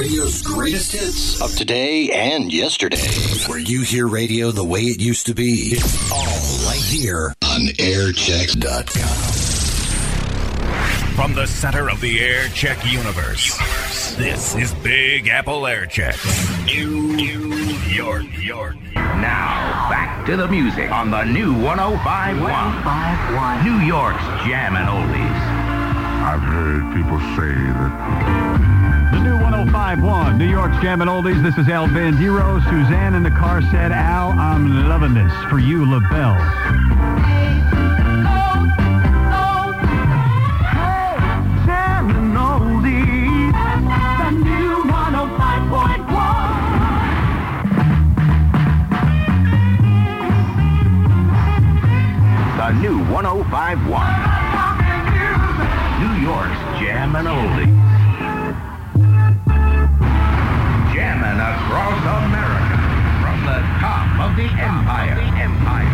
radio's greatest hits of today and yesterday. Where you hear radio the way it used to be. It's all right here on aircheck.com. From the center of the Air Check universe, this is Big Apple Air Check. New York, York. Now, back to the music on the new 1051. 1051. New York's Jammin' Oldies. I've heard people say that. The new 1051, New York's Jammin' Oldies. This is Al Bandiero. Suzanne in the car said, Al, I'm loving this. For you, LaBelle. The new 1051. New York's Jammin' Oldies. Across America from the top of the empire. The empire.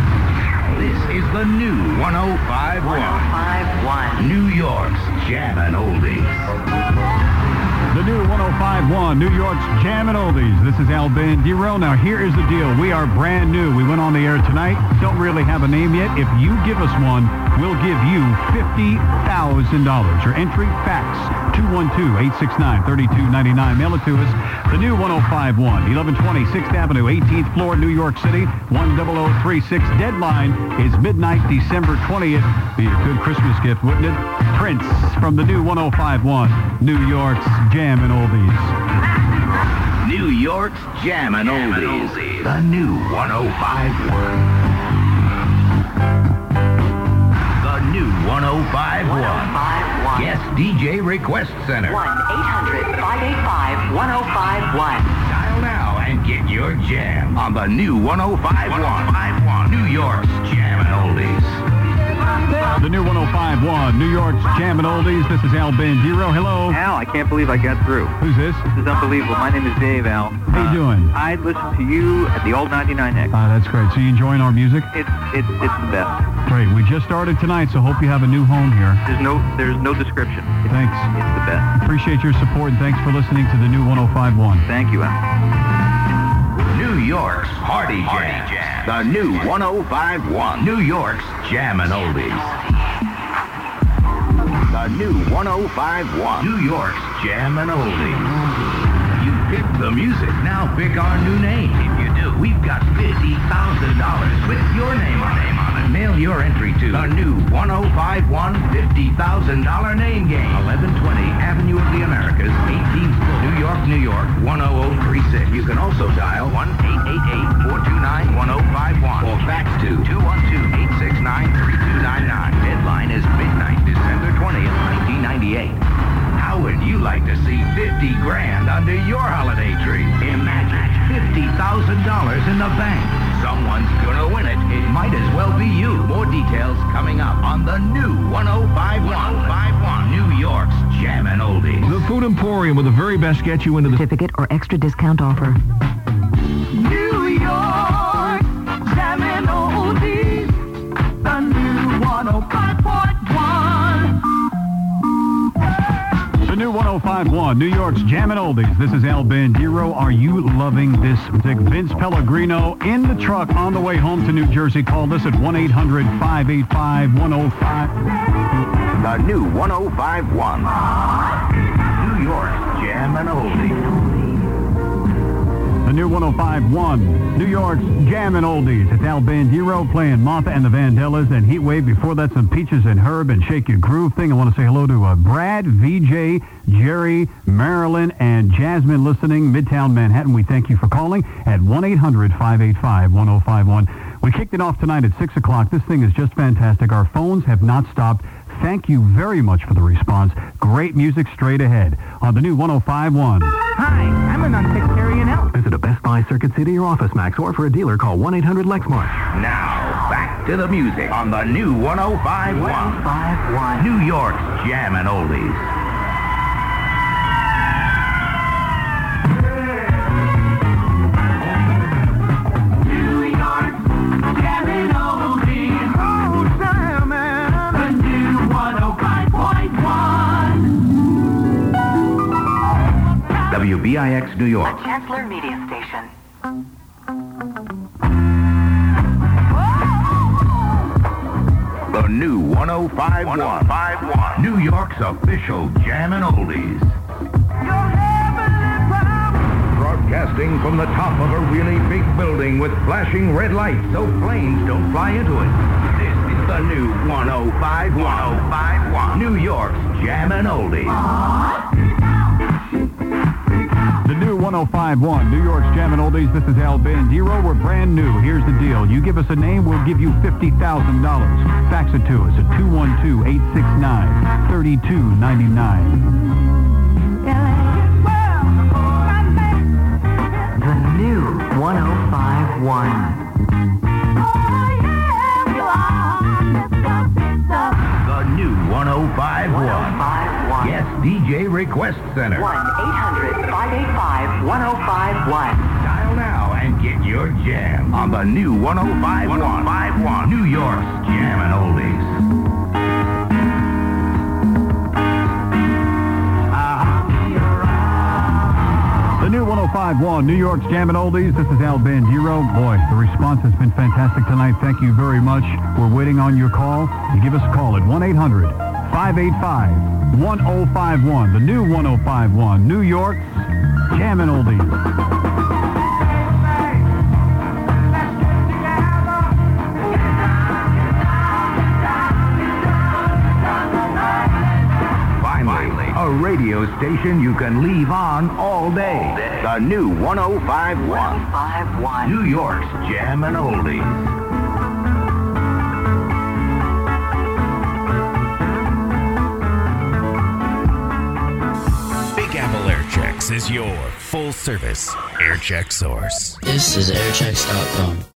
This is the new 1051. 1051. New York's Jammin' Oldies. The new 1051, New York's Jammin' Oldies. This is Al Bandiero. Now, here is the deal. We are brand new. We went on the air tonight. Don't really have a name yet. If you give us one, we'll give you $50,000. Your entry, fax, 212-869-3299. Mail it to us. The new 1051, 1120 6th Avenue, 18th floor, New York City, 10036. Deadline is midnight, December 20th. Be a good Christmas gift, wouldn't it? Prince from the new 1051, New York's Jammin' Oldies. New York's Jammin' Oldies. The new 1051. The new 1051. 1051. Yes, DJ Request Center. 1-800-585-1051. Dial now and get your jam on the new 1051. New York's Jammin' Oldies. The new 1051, New York's Jammin' Oldies. This is Al Bandiero. Hello. Al, I can't believe I got through. Who's this? This is unbelievable. My name is Dave, Al. How you doing? I listen to you at the old 99X. Ah, that's great. So you enjoying our music? It's it's it's the best. Great. We just started tonight, so hope you have a new home here. There's no there's no description. It's, Thanks. It's the best. Appreciate your support and thanks for listening to the new 1051. Thank you, Al. New York's Party Jam. The new 1051. New York's Jammin' Oldies. The new 1051. New York's Jammin' Oldies. Picked the music. Now pick our new name. If you do, we've got $50,000 with your name on it. Mail your entry to the new 1051 $50,000 name game. 1120 Avenue of the Americas, 18th floor, New York, New York, 10036. You can also dial 1-888-429-1051 or fax gonna win it. It might as well be you. More details coming up on the new 1051. 1051. New York's Jammin' Oldies. The Food Emporium with the very best get you into the certificate or extra discount offer. New York's Jammin' Oldies. This is Al Bandiero. Are you loving this? Vince Pellegrino in the truck on the way home to New Jersey. Call us at 1-800-585-105. The new 1051. New York's Jammin' Oldies. The new 1051, New York's Jammin' Oldies. It's Al Bandiero playing Martha and the Vandellas and Heatwave. Before that, some Peaches and Herb and Shake Your Groove thing. I want to say hello to uh, Brad, VJ, Jerry, Marilyn, and Jasmine listening, Midtown Manhattan. We thank you for calling at 1-800-585-1051. We kicked it off tonight at 6 o'clock. This thing is just fantastic. Our phones have not stopped. Thank you very much for the response. Great music straight ahead on the new 1051. Hi, I'm a non-sectarian elf. Visit a Best Buy, Circuit City, or Office Max, or for a dealer, call 1-800-LEXMARK. Now, back to the music on the new 1051. 1051. New York's Jammin' Oldies. WBIX New York. A Chancellor Media Station. The new 1051. 1051. New York's official Jammin' Oldies. Broadcasting from the top of a really big building with flashing red lights so planes don't fly into it. This is the new 1051. 1051. New York's Jammin' Oldies. The new 1051, New York's Jammin' Oldies. This is Al Bandiero. We're brand new. Here's the deal. You give us a name, we'll give you $50,000. Fax it to us at 212-869-3299. The new 1051. The new 1051. 1051. Yes, DJ Request Center. 1-800-585-1051. Dial now and get your jam on the new 1051. 1051. New York's Jammin' Oldies. The new 1051, New York's Jammin' Oldies. This is Al Bandiero. Boy, the response has been fantastic tonight. Thank you very much. We're waiting on your call. You give us a call at 1-800-585-1051. The new 1051, New York's Jammin' Oldies. Finally, a radio station you can leave on all day. The new 1051. 1051. New York's Jammin' Oldies. Your full service air check source. This is airchecks.com.